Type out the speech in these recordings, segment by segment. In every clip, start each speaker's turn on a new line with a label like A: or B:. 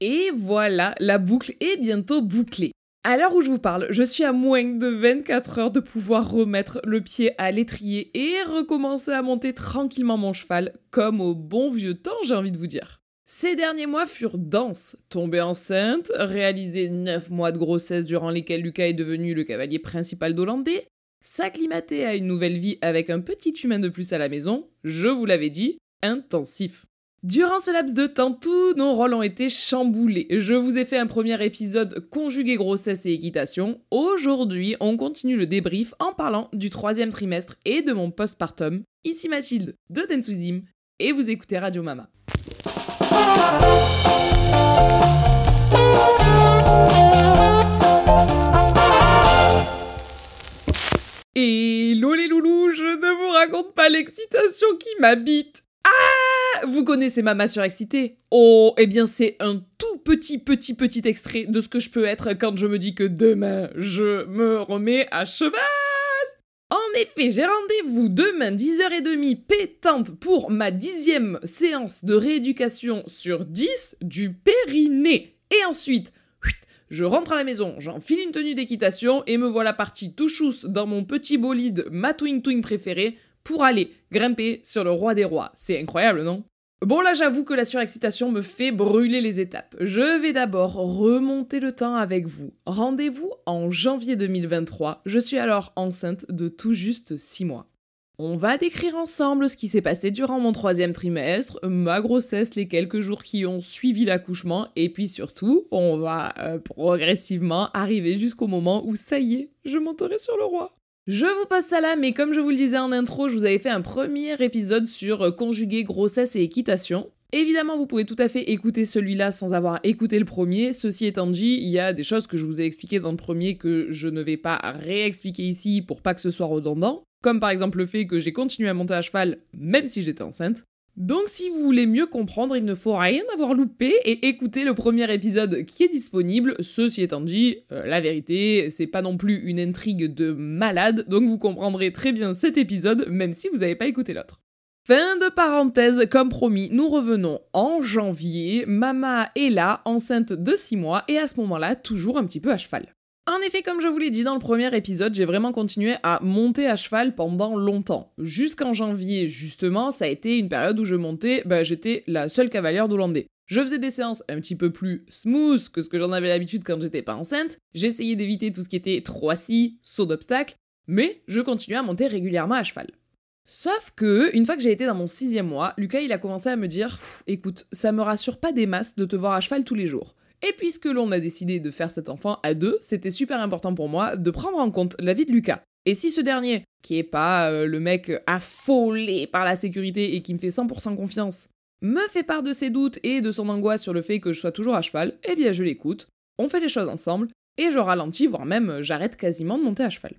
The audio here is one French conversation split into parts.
A: Et voilà, la boucle est bientôt bouclée. À l'heure où je vous parle, je suis à moins de 24 heures de pouvoir remettre le pied à l'étrier et recommencer à monter tranquillement mon cheval, comme au bon vieux temps, j'ai envie de vous dire. Ces derniers mois furent denses. Tomber enceinte, réaliser 9 mois de grossesse durant lesquels Lucas est devenu le cavalier principal d'Hollandais, s'acclimater à une nouvelle vie avec un petit humain de plus à la maison, je vous l'avais dit, intensif. Durant ce laps de temps, tous nos rôles ont été chamboulés. Je vous ai fait un premier épisode conjugué grossesse et équitation. Aujourd'hui, on continue le débrief en parlant du troisième trimestre et de mon postpartum. Ici Mathilde de Densuzim et vous écoutez Radio Mama. Et les loulous, je ne vous raconte pas l'excitation qui m'habite. Ah Vous connaissez Mama surexcitée Oh, eh bien c'est un tout petit petit petit extrait de ce que je peux être quand je me dis que demain je me remets à cheval en effet, j'ai rendez-vous demain 10h30 pétante pour ma dixième séance de rééducation sur 10 du périnée. Et ensuite, je rentre à la maison, j'enfile une tenue d'équitation et me voilà partie tout chousse dans mon petit bolide ma twing twing préféré pour aller grimper sur le roi des rois. C'est incroyable, non? Bon là j'avoue que la surexcitation me fait brûler les étapes. Je vais d'abord remonter le temps avec vous. Rendez-vous en janvier 2023. Je suis alors enceinte de tout juste 6 mois. On va décrire ensemble ce qui s'est passé durant mon troisième trimestre, ma grossesse, les quelques jours qui ont suivi l'accouchement, et puis surtout, on va euh, progressivement arriver jusqu'au moment où ça y est, je monterai sur le roi. Je vous passe ça là, mais comme je vous le disais en intro, je vous avais fait un premier épisode sur euh, conjuguer grossesse et équitation. Évidemment, vous pouvez tout à fait écouter celui-là sans avoir écouté le premier. Ceci étant dit, il y a des choses que je vous ai expliquées dans le premier que je ne vais pas réexpliquer ici pour pas que ce soit redondant. Comme par exemple le fait que j'ai continué à monter à cheval même si j'étais enceinte. Donc si vous voulez mieux comprendre, il ne faut rien avoir loupé et écouter le premier épisode qui est disponible. Ceci étant dit, euh, la vérité, c'est pas non plus une intrigue de malade, donc vous comprendrez très bien cet épisode même si vous n'avez pas écouté l'autre. Fin de parenthèse, comme promis, nous revenons en janvier. Mama est là, enceinte de 6 mois, et à ce moment-là, toujours un petit peu à cheval. En effet, comme je vous l'ai dit dans le premier épisode, j'ai vraiment continué à monter à cheval pendant longtemps. Jusqu'en janvier, justement, ça a été une période où je montais, bah, j'étais la seule cavalière d'Hollandais. Je faisais des séances un petit peu plus smooth que ce que j'en avais l'habitude quand j'étais pas enceinte. J'essayais d'éviter tout ce qui était 3-6, saut d'obstacle, mais je continuais à monter régulièrement à cheval. Sauf que, une fois que j'ai été dans mon sixième mois, Lucas il a commencé à me dire Écoute, ça me rassure pas des masses de te voir à cheval tous les jours. Et puisque l'on a décidé de faire cet enfant à deux, c'était super important pour moi de prendre en compte la vie de Lucas. Et si ce dernier, qui est pas euh, le mec affolé par la sécurité et qui me fait 100% confiance, me fait part de ses doutes et de son angoisse sur le fait que je sois toujours à cheval, eh bien je l'écoute, on fait les choses ensemble, et je ralentis, voire même j'arrête quasiment de monter à cheval.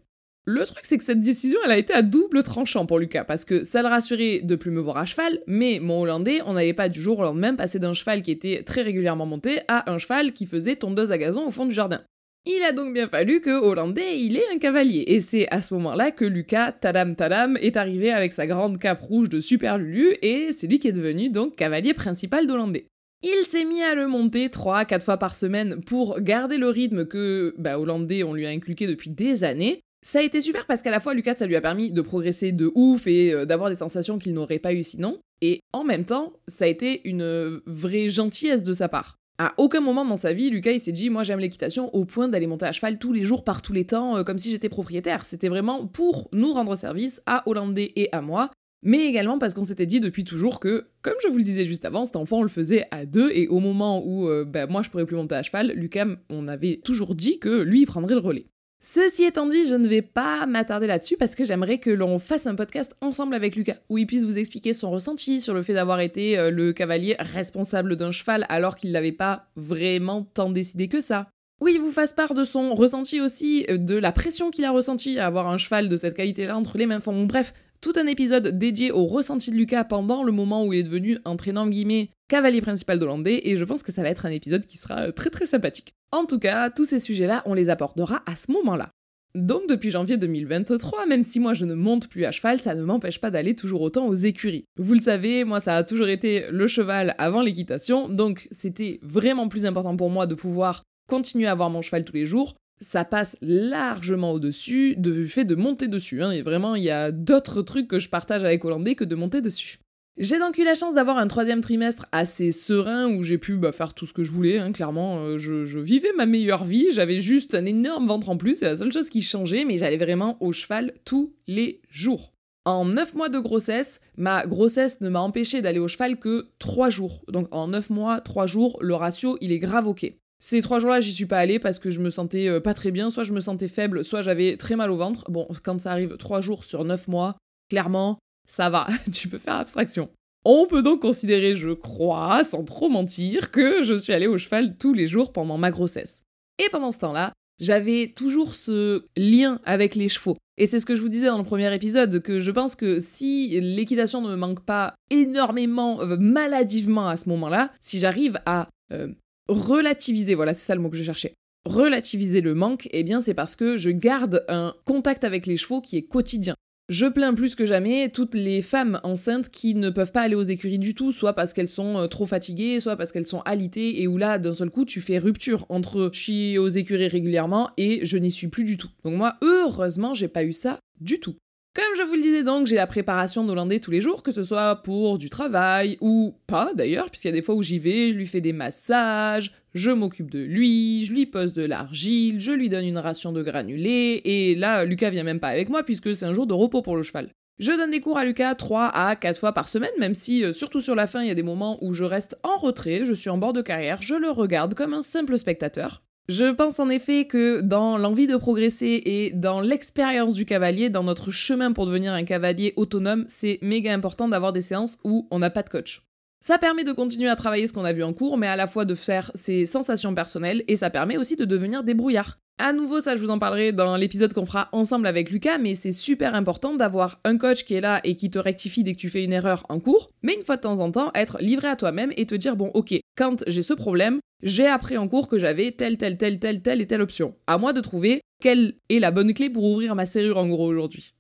A: Le truc, c'est que cette décision, elle a été à double tranchant pour Lucas, parce que ça le rassurait de plus me voir à cheval, mais mon Hollandais, on n'allait pas du jour au lendemain passer d'un cheval qui était très régulièrement monté à un cheval qui faisait tondeuse à gazon au fond du jardin. Il a donc bien fallu que Hollandais, il ait un cavalier. Et c'est à ce moment-là que Lucas, tadam tadam, est arrivé avec sa grande cape rouge de Super Lulu, et c'est lui qui est devenu donc cavalier principal d'Hollandais. Il s'est mis à le monter 3-4 fois par semaine pour garder le rythme que bah, Hollandais on lui a inculqué depuis des années, ça a été super parce qu'à la fois, Lucas, ça lui a permis de progresser de ouf et euh, d'avoir des sensations qu'il n'aurait pas eu sinon. Et en même temps, ça a été une vraie gentillesse de sa part. À aucun moment dans sa vie, Lucas il s'est dit moi j'aime l'équitation au point d'aller monter à cheval tous les jours par tous les temps euh, comme si j'étais propriétaire. C'était vraiment pour nous rendre service à Hollandais et à moi, mais également parce qu'on s'était dit depuis toujours que, comme je vous le disais juste avant, cet enfant on le faisait à deux et au moment où euh, bah, moi je pourrais plus monter à cheval, Lucas on avait toujours dit que lui il prendrait le relais. Ceci étant dit, je ne vais pas m'attarder là-dessus parce que j'aimerais que l'on fasse un podcast ensemble avec Lucas, où il puisse vous expliquer son ressenti sur le fait d'avoir été euh, le cavalier responsable d'un cheval alors qu'il n'avait pas vraiment tant décidé que ça. Oui, il vous fasse part de son ressenti aussi, euh, de la pression qu'il a ressenti à avoir un cheval de cette qualité-là entre les mains. Enfin, bref, tout un épisode dédié au ressenti de Lucas pendant le moment où il est devenu, énormes guillemets, cavalier principal d'Hollandais, et je pense que ça va être un épisode qui sera très très sympathique. En tout cas, tous ces sujets-là, on les abordera à ce moment-là. Donc depuis janvier 2023, même si moi je ne monte plus à cheval, ça ne m'empêche pas d'aller toujours autant aux écuries. Vous le savez, moi ça a toujours été le cheval avant l'équitation, donc c'était vraiment plus important pour moi de pouvoir continuer à avoir mon cheval tous les jours. Ça passe largement au-dessus du fait de monter dessus. Hein, et vraiment, il y a d'autres trucs que je partage avec Hollandais que de monter dessus. J'ai donc eu la chance d'avoir un troisième trimestre assez serein où j'ai pu bah, faire tout ce que je voulais. Hein, clairement, euh, je, vivais ma meilleure vie. J'avais juste un énorme ventre en plus. C'est la seule chose qui changeait, mais j'allais vraiment au cheval tous les jours. En 9 mois de grossesse, ma grossesse ne m'a empêché d'aller au cheval que 3 jours. Donc en 9 mois, 3 jours, le ratio, il est grave ok. Ces 3 jours-là, j'y suis pas allée parce que je me sentais euh, pas très bien, soit je me sentais faible, soit j'avais très mal au ventre. Bon, quand ça arrive 3 jours sur 9 mois, clairement, ça va, tu peux faire abstraction. On peut donc considérer, je crois, sans trop mentir, que je suis allée au cheval tous les jours pendant ma grossesse. Et pendant ce temps-là, j'avais toujours ce lien avec les chevaux. Et c'est ce que je vous disais dans le premier épisode, que je pense que si l'équitation ne me manque pas énormément, euh, maladivement à ce moment-là, si j'arrive à euh, relativiser, voilà, c'est ça le mot que je cherchais, relativiser le manque, eh bien c'est parce que je garde un contact avec les chevaux qui est quotidien. Je plains plus que jamais toutes les femmes enceintes qui ne peuvent pas aller aux écuries du tout, soit parce qu'elles sont euh, trop fatiguées, soit parce qu'elles sont alitées, et où là, d'un seul coup, tu fais rupture entre je suis aux écuries régulièrement et je n'y suis plus du tout. Donc moi, heureusement, j'ai pas eu ça du tout. Comme je vous le disais donc, j'ai la préparation d'Hollandais tous les jours, que ce soit pour du travail ou pas d'ailleurs, puisqu'il y a des fois où j'y vais, je lui fais des massages, je m'occupe de lui, je lui pose de l'argile, je lui donne une ration de granulés, et là, Lucas vient même pas avec moi puisque c'est un jour de repos pour le cheval. Je donne des cours à Lucas 3 à 4 fois par semaine, même si, euh, surtout sur la fin, il y a des moments où je reste en retrait, je suis en bord de carrière, je le regarde comme un simple spectateur. Je pense en effet que dans l'envie de progresser et dans l'expérience du cavalier, dans notre chemin pour devenir un cavalier autonome, c'est méga important d'avoir des séances où on n'a pas de coach. Ça permet de continuer à travailler ce qu'on a vu en cours, mais à la fois de faire ses sensations personnelles, et ça permet aussi de devenir débrouillard. À nouveau, ça je vous en parlerai dans l'épisode qu'on fera ensemble avec Lucas, mais c'est super important d'avoir un coach qui est là et qui te rectifie dès que tu fais une erreur en cours, mais une fois de temps en temps, être livré à toi-même et te dire bon ok, quand j'ai ce problème, j'ai appris en cours que j'avais telle, telle, telle, telle, telle et telle option. À moi de trouver quelle est la bonne clé pour ouvrir ma serrure en gros aujourd'hui.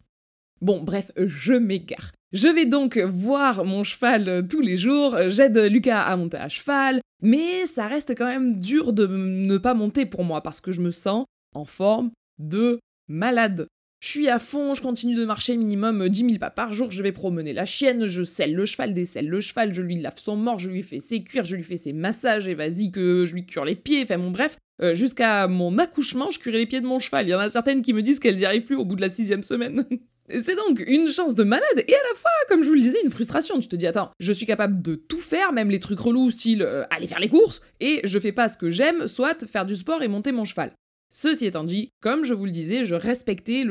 A: Bon, bref, je m'égare. Je vais donc voir mon cheval tous les jours, j'aide Lucas à monter à cheval, mais ça reste quand même dur de ne pas monter pour moi parce que je me sens en forme de malade. Je suis à fond, je continue de marcher minimum 10 000 pas par jour, je vais promener la chienne, je selle le cheval, décelle le cheval, je lui lave son mort, je lui fais ses cuirs, je lui fais ses massages, et vas-y que je lui cure les pieds, enfin bon bref, euh, jusqu'à mon accouchement, je curais les pieds de mon cheval. Il y en a certaines qui me disent qu'elles n'y arrivent plus au bout de la sixième semaine. C'est donc une chance de malade et à la fois, comme je vous le disais, une frustration. Tu te dis, attends, je suis capable de tout faire, même les trucs relous, style euh, aller faire les courses, et je fais pas ce que j'aime, soit faire du sport et monter mon cheval. Ceci étant dit, comme je vous le disais, je respectais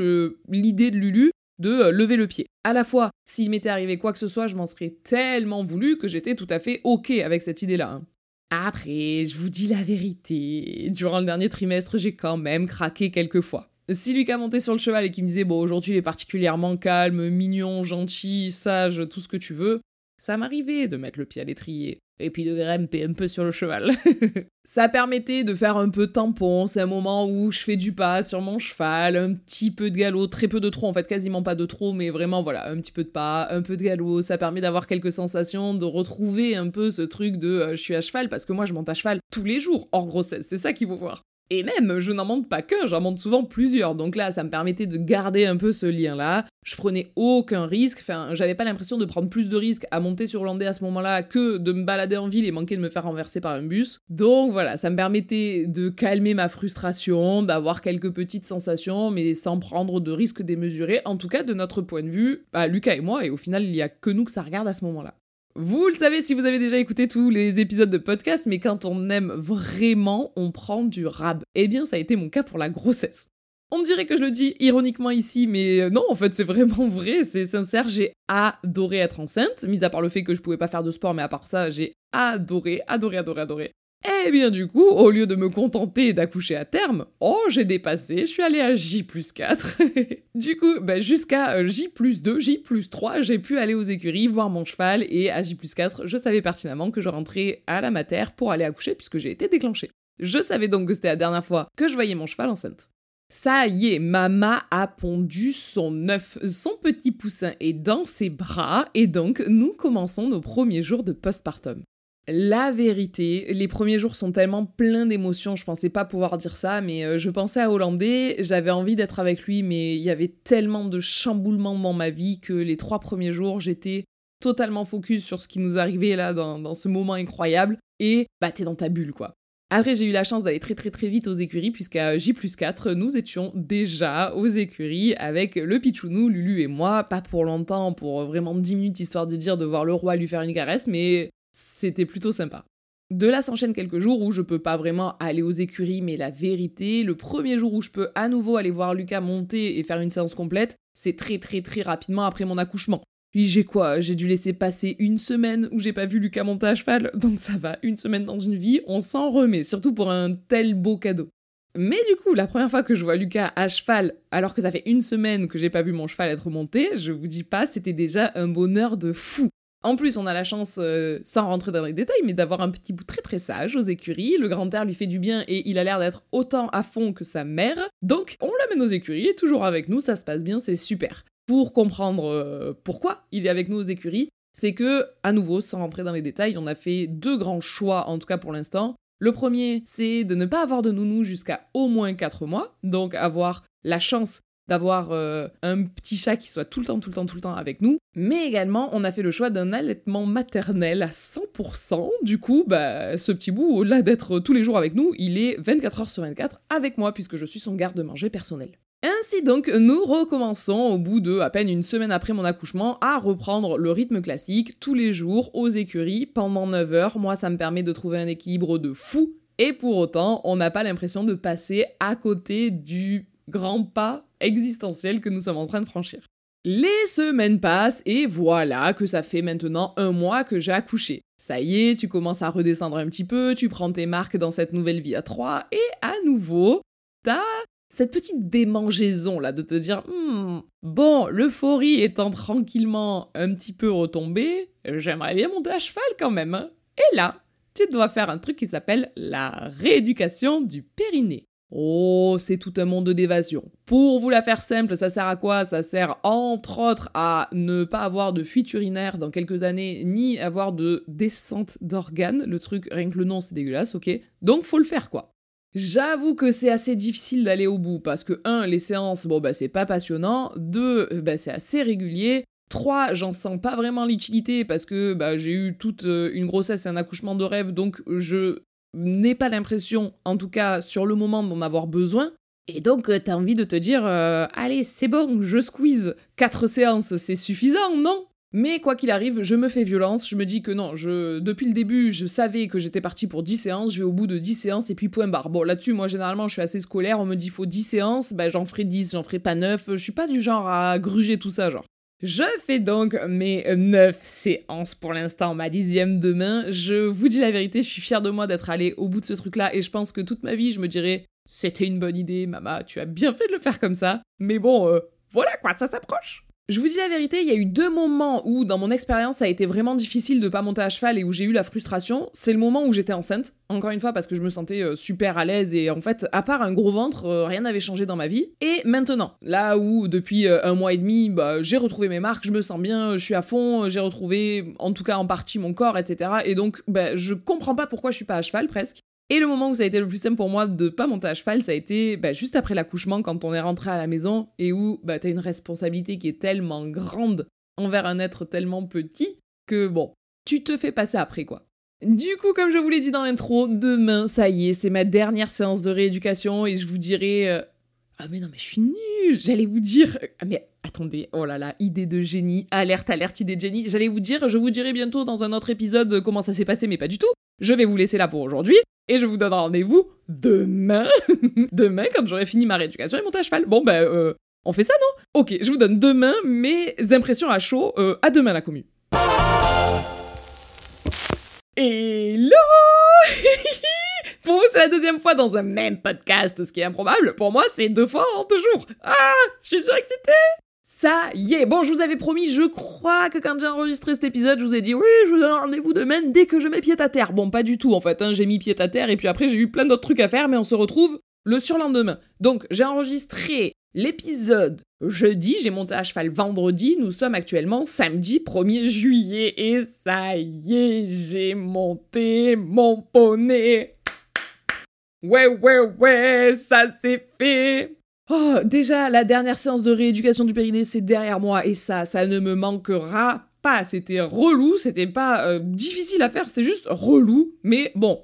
A: l'idée de Lulu de euh, lever le pied. À la fois, s'il m'était arrivé quoi que ce soit, je m'en serais tellement voulu que j'étais tout à fait ok avec cette idée-là. Hein. Après, je vous dis la vérité, durant le dernier trimestre, j'ai quand même craqué quelques fois. Si Lucas montait sur le cheval et qui me disait bon aujourd'hui il est particulièrement calme, mignon, gentil, sage, tout ce que tu veux, ça m'arrivait de mettre le pied à l'étrier et puis de grimper un peu sur le cheval. ça permettait de faire un peu tampon, c'est un moment où je fais du pas sur mon cheval, un petit peu de galop, très peu de trop en fait, quasiment pas de trop, mais vraiment voilà, un petit peu de pas, un peu de galop, ça permet d'avoir quelques sensations, de retrouver un peu ce truc de euh, je suis à cheval, parce que moi je monte à cheval tous les jours, hors grossesse, c'est ça qu'il faut voir. Et même, je n'en monte pas qu'un, j'en monte souvent plusieurs. Donc là, ça me permettait de garder un peu ce lien-là. Je prenais aucun risque. Enfin, j'avais pas l'impression de prendre plus de risques à monter sur Hollandais à ce moment-là que de me balader en ville et manquer de me faire renverser par un bus. Donc voilà, ça me permettait de calmer ma frustration, d'avoir quelques petites sensations, mais sans prendre de risques démesurés. En tout cas, de notre point de vue, bah, Lucas et moi, et au final, il y a que nous que ça regarde à ce moment-là. Vous le savez si vous avez déjà écouté tous les épisodes de podcast, mais quand on aime vraiment, on prend du rab. Eh bien, ça a été mon cas pour la grossesse. On dirait que je le dis ironiquement ici, mais euh, non, en fait, c'est vraiment vrai, c'est sincère. J'ai adoré être enceinte, mis à part le fait que je pouvais pas faire de sport, mais à part ça, j'ai adoré, adoré, adoré, adoré. Eh bien du coup, au lieu de me contenter d'accoucher à terme, oh j'ai dépassé, je suis allée à J plus 4. du coup, bah, jusqu'à euh, J plus 2, J plus 3, j'ai pu aller aux écuries, voir mon cheval, et à J plus 4, je savais pertinemment que je rentrais à la mater pour aller accoucher puisque j'ai été déclenchée. Je savais donc que c'était la dernière fois que je voyais mon cheval enceinte. Ça y est, Mama a pondu son œuf, son petit poussin est dans ses bras, et donc nous commençons nos premiers jours de postpartum. La vérité, les premiers jours sont tellement pleins d'émotions, je pensais pas pouvoir dire ça, mais euh, je pensais à Hollandais, j'avais envie d'être avec lui, mais il y avait tellement de chamboulements dans ma vie que les trois premiers jours, j'étais totalement focus sur ce qui nous arrivait là dans, ce moment incroyable, et bah t'es dans ta bulle quoi. Après, j'ai eu la chance d'aller très très très vite aux écuries, puisqu'à J 4, nous étions déjà aux écuries avec le Pichounou, Lulu et moi, pas pour longtemps, pour vraiment 10 minutes histoire de dire de voir le roi lui faire une caresse, mais c'était plutôt sympa. De là s'enchaînent quelques jours où je peux pas vraiment aller aux écuries, mais la vérité, le premier jour où je peux à nouveau aller voir Lucas monter et faire une séance complète, c'est très très très rapidement après mon accouchement. Puis j'ai quoi? J'ai dû laisser passer une semaine où j'ai pas vu Lucas monter à cheval, donc ça va, une semaine dans une vie, on s'en remet, surtout pour un tel beau cadeau. Mais du coup, la première fois que je vois Lucas à cheval, alors que ça fait une semaine que j'ai pas vu mon cheval être monté, je vous dis pas, c'était déjà un bonheur de fou. En plus, on a la chance, euh, sans rentrer dans les détails, mais d'avoir un petit bout très très sage aux écuries. Le grand air lui fait du bien et il a l'air d'être autant à fond que sa mère. Donc, on l'amène aux écuries, toujours avec nous, ça se passe bien, c'est super. Pour comprendre euh, pourquoi il est avec nous aux écuries, c'est que, à nouveau, sans rentrer dans les détails, on a fait deux grands choix, en tout cas pour l'instant. Le premier, c'est de ne pas avoir de nounou jusqu'à au moins 4 mois, donc avoir la chance d'avoir euh, un petit chat qui soit tout le temps, tout le temps, tout le temps avec nous. Mais également, on a fait le choix d'un allaitement maternel à 100%. Du coup, bah, ce petit bout, au-delà d'être tous les jours avec nous, il est 24 heures sur 24 avec moi puisque je suis son garde-manger personnel. Ainsi donc, nous recommençons au bout de à peine une semaine après mon accouchement à reprendre le rythme classique tous les jours aux écuries pendant 9 heures. Moi, ça me permet de trouver un équilibre de fou et pour autant, on n'a pas l'impression de passer à côté du grand pas existentiel que nous sommes en train de franchir. Les semaines passent et voilà que ça fait maintenant un mois que j'ai accouché. Ça y est, tu commences à redescendre un petit peu, tu prends tes marques dans cette nouvelle vie à trois et à nouveau, t'as cette petite démangeaison là de te dire hmm, bon, l'euphorie étant tranquillement un petit peu retombée, j'aimerais bien monter à cheval quand même. Hein. Et là, tu dois faire un truc qui s'appelle la rééducation du périnée. Oh, c'est tout un monde d'évasion. Pour vous la faire simple, ça sert à quoi? Ça sert entre autres à ne pas avoir de fuite urinaire dans quelques années, ni avoir de descente d'organes. Le truc, rien que le nom, c'est dégueulasse, ok? Donc faut le faire quoi. J'avoue que c'est assez difficile d'aller au bout parce que, un, les séances, bon bah c'est pas passionnant, deux, bah c'est assez régulier, trois, j'en sens pas vraiment l'utilité parce que bah, j'ai eu toute euh, une grossesse et un accouchement de rêve, donc je n'ai pas l'impression, en tout cas sur le moment, d'en avoir besoin. Et donc, euh, t'as envie de te dire, euh, allez, c'est bon, je squeeze. Quatre séances, c'est suffisant, non? Mais quoi qu'il arrive, je me fais violence, je me dis que non, je depuis le début, je savais que j'étais parti pour 10 séances, je vais au bout de 10 séances et puis point barre. Bon, là-dessus, moi généralement, je suis assez scolaire, on me dit faut 10 séances, bah j'en ferai 10, j'en ferai pas 9, je suis pas du genre à gruger tout ça, genre. Je fais donc mes 9 séances pour l'instant, ma dixième demain. Je vous dis la vérité, je suis fière de moi d'être allée au bout de ce truc-là et je pense que toute ma vie, je me dirais c'était une bonne idée, maman, tu as bien fait de le faire comme ça. Mais bon, euh, voilà quoi, ça s'approche. Je vous dis la vérité, il y a eu deux moments où, dans mon expérience, ça a été vraiment difficile de pas monter à cheval et où j'ai eu la frustration. C'est le moment où j'étais enceinte, encore une fois parce que je me sentais euh, super à l'aise et en fait, à part un gros ventre, euh, rien n'avait changé dans ma vie. Et maintenant, là où depuis euh, un mois et demi, bah, j'ai retrouvé mes marques, je me sens bien, je suis à fond, j'ai retrouvé en tout cas en partie mon corps, etc. Et donc, bah, je comprends pas pourquoi je suis pas à cheval presque. Et le moment où ça a été le plus simple pour moi de pas monter à cheval, ça a été bah, juste après l'accouchement, quand on est rentré à la maison et où bah, t'as une responsabilité qui est tellement grande envers un être tellement petit que bon, tu te fais passer après quoi. Du coup, comme je vous l'ai dit dans l'intro, demain, ça y est, c'est ma dernière séance de rééducation et je vous dirai. Euh, ah mais non mais je suis nulle J'allais vous dire... Ah mais attendez, oh là là, idée de génie, alerte, alerte, idée de génie. J'allais vous dire, je vous dirai bientôt dans un autre épisode comment ça s'est passé, mais pas du tout. Je vais vous laisser là pour aujourd'hui. Et je vous donne rendez-vous demain. demain, quand j'aurai fini ma rééducation et monter à cheval. Bon, ben, euh, on fait ça, non? Ok, je vous donne demain mes impressions à chaud. Euh, à demain, la commu. Hello Pour vous, c'est la deuxième fois dans un même podcast, ce qui est improbable. Pour moi, c'est deux fois en deux jours. Ah Je suis surexcitée ça y est, bon, je vous avais promis, je crois que quand j'ai enregistré cet épisode, je vous ai dit oui, je vous donne rendez-vous demain dès que je mets pied à terre. Bon, pas du tout en fait, hein, j'ai mis pied à terre et puis après j'ai eu plein d'autres trucs à faire, mais on se retrouve le surlendemain. Donc j'ai enregistré l'épisode jeudi, j'ai monté à cheval vendredi, nous sommes actuellement samedi 1er juillet et ça y est, j'ai monté mon poney. Ouais, ouais, ouais, ça s'est fait. Oh, déjà, la dernière séance de rééducation du périnée, c'est derrière moi et ça, ça ne me manquera pas. C'était relou, c'était pas euh, difficile à faire, c'était juste relou, mais bon,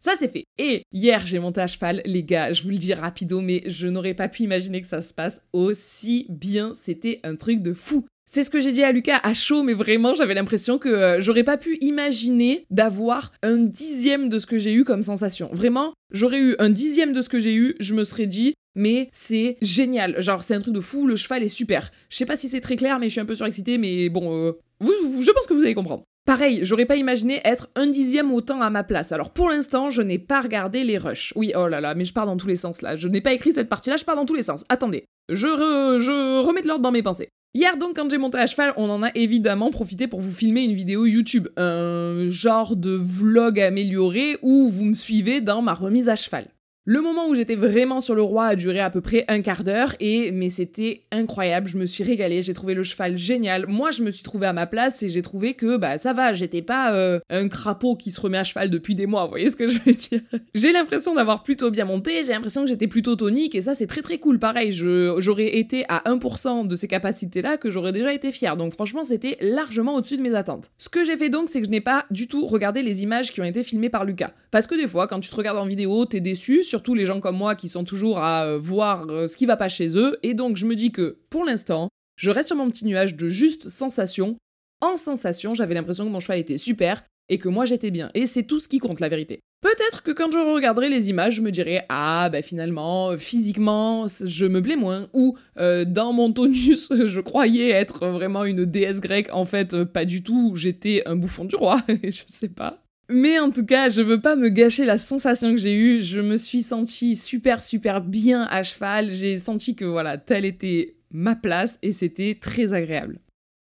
A: ça c'est fait. Et hier j'ai monté à cheval, les gars, je vous le dis rapido, mais je n'aurais pas pu imaginer que ça se passe aussi bien. C'était un truc de fou. C'est ce que j'ai dit à Lucas à chaud, mais vraiment j'avais l'impression que euh, j'aurais pas pu imaginer d'avoir un dixième de ce que j'ai eu comme sensation. Vraiment, j'aurais eu un dixième de ce que j'ai eu, je me serais dit, mais c'est génial. Genre, c'est un truc de fou, le cheval est super. Je sais pas si c'est très clair, mais je suis un peu surexcité, mais bon, euh, je pense que vous allez comprendre. Pareil, j'aurais pas imaginé être un dixième autant à ma place. Alors pour l'instant, je n'ai pas regardé les rushs. Oui, oh là là, mais je pars dans tous les sens là. Je n'ai pas écrit cette partie-là, je pars dans tous les sens. Attendez, je, je remets de l'ordre dans mes pensées. Hier donc, quand j'ai monté à cheval, on en a évidemment profité pour vous filmer une vidéo YouTube, un genre de vlog amélioré où vous me suivez dans ma remise à cheval. Le moment où j'étais vraiment sur le roi a duré à peu près un quart d'heure et mais c'était incroyable, je me suis régalée, j'ai trouvé le cheval génial. Moi, je me suis trouvée à ma place et j'ai trouvé que bah ça va, j'étais pas euh, un crapaud qui se remet à cheval depuis des mois, vous voyez ce que je veux dire J'ai l'impression d'avoir plutôt bien monté, j'ai l'impression que j'étais plutôt tonique et ça c'est très très cool. Pareil, j'aurais été à 1% de ces capacités-là que j'aurais déjà été fière. Donc franchement, c'était largement au-dessus de mes attentes. Ce que j'ai fait donc, c'est que je n'ai pas du tout regardé les images qui ont été filmées par Lucas. Parce que des fois, quand tu te regardes en vidéo, t'es déçu sur surtout les gens comme moi qui sont toujours à euh, voir euh, ce qui va pas chez eux. Et donc je me dis que pour l'instant, je reste sur mon petit nuage de juste sensation. En sensation, j'avais l'impression que mon cheval était super et que moi j'étais bien. Et c'est tout ce qui compte la vérité. Peut-être que quand je regarderai les images, je me dirai ah bah finalement physiquement je me plais moins ou euh, dans mon tonus je croyais être vraiment une déesse grecque en fait pas du tout j'étais un bouffon du roi je sais pas mais en tout cas, je veux pas me gâcher la sensation que j'ai eue. Je me suis sentie super super bien à cheval. J'ai senti que voilà, telle était ma place et c'était très agréable.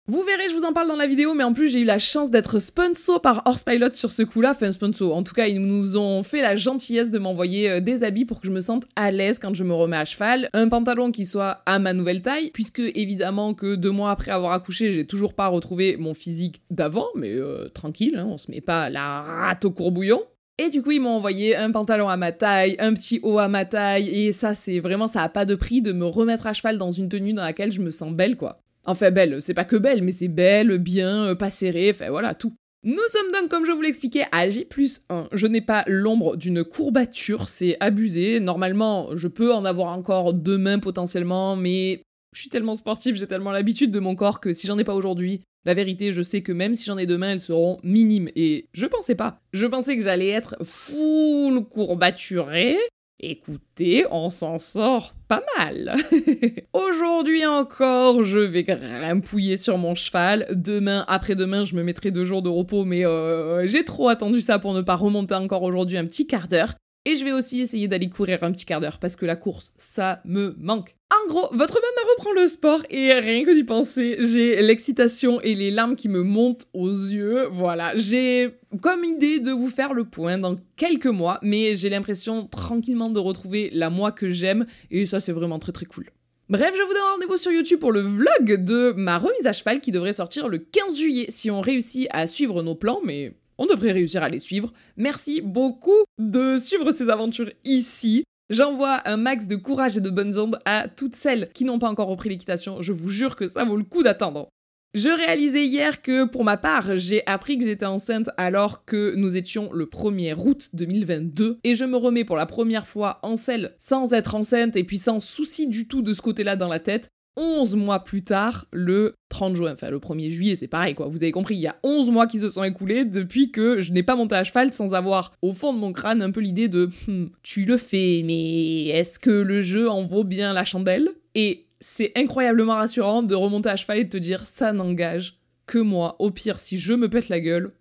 A: Vous verrez, je vous en parle dans la vidéo, mais en plus j'ai eu la chance d'être sponsor par Horsepilot sur ce coup-là. Enfin, sponsor. En tout cas, ils nous ont fait la gentillesse de m'envoyer euh, des habits pour que je me sente à l'aise quand je me remets à cheval. Un pantalon qui soit à ma nouvelle taille, puisque évidemment que deux mois après avoir accouché, j'ai toujours pas retrouvé mon physique d'avant, mais euh, tranquille, hein, on se met pas la rate au courbouillon. Et du coup, ils m'ont envoyé un pantalon à ma taille, un petit haut à ma taille, et ça, c'est vraiment, ça a pas de prix de me remettre à cheval dans une tenue dans laquelle je me sens belle, quoi. Enfin, belle, c'est pas que belle, mais c'est belle, bien, euh, pas serré, enfin voilà, tout. Nous sommes donc, comme je vous l'expliquais, à J 1. Je n'ai pas l'ombre d'une courbature, c'est abusé. Normalement, je peux en avoir encore demain potentiellement, mais je suis tellement sportive, j'ai tellement l'habitude de mon corps que si j'en ai pas aujourd'hui, la vérité, je sais que même si j'en ai demain, elles seront minimes. Et je pensais pas. Je pensais que j'allais être full courbaturée, Écoutez, on s'en sort pas mal. Aujourd'hui encore, je vais grimpouiller sur mon cheval. Demain, après-demain, je me mettrai deux jours de repos, mais euh, j'ai trop attendu ça pour ne pas remonter encore aujourd'hui un petit quart d'heure. Et je vais aussi essayer d'aller courir un petit quart d'heure parce que la course, ça me manque. En gros, votre maman reprend le sport et rien que d'y penser, j'ai l'excitation et les larmes qui me montent aux yeux. Voilà, j'ai comme idée de vous faire le point dans quelques mois, mais j'ai l'impression tranquillement de retrouver la moi que j'aime et ça c'est vraiment très très cool. Bref, je vous donne rendez-vous sur YouTube pour le vlog de ma remise à cheval qui devrait sortir le 15 juillet si on réussit à suivre nos plans, mais on devrait réussir à les suivre. Merci beaucoup de suivre ces aventures ici. J'envoie un max de courage et de bonnes ondes à toutes celles qui n'ont pas encore repris l'équitation. Je vous jure que ça vaut le coup d'attendre. Je réalisais hier que, pour ma part, j'ai appris que j'étais enceinte alors que nous étions le 1er août 2022 et je me remets pour la première fois en selle sans être enceinte et puis sans souci du tout de ce côté-là dans la tête. 11 mois plus tard, le 30 juin, enfin le 1er juillet, c'est pareil quoi, vous avez compris, il y a 11 mois qui se sont écoulés depuis que je n'ai pas monté à cheval sans avoir au fond de mon crâne un peu l'idée de hmm, tu le fais, mais est-ce que le jeu en vaut bien la chandelle? Et c'est incroyablement rassurant de remonter à cheval et de te dire ça n'engage que moi, au pire si je me pète la gueule,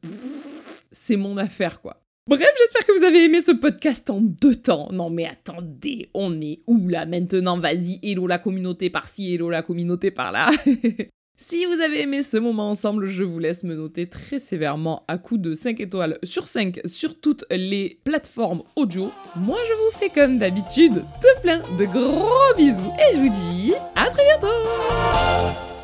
A: c'est mon affaire quoi. Bref, j'espère que vous avez aimé ce podcast en deux temps. Non mais attendez, on est où là maintenant? Vas-y, hello la communauté par-ci, hello la communauté par-là. Si vous avez aimé ce moment ensemble, je vous laisse me noter très sévèrement à coup de 5 étoiles sur 5 sur toutes les plateformes audio. Moi, je vous fais comme d'habitude de plein de gros bisous et je vous dis à très bientôt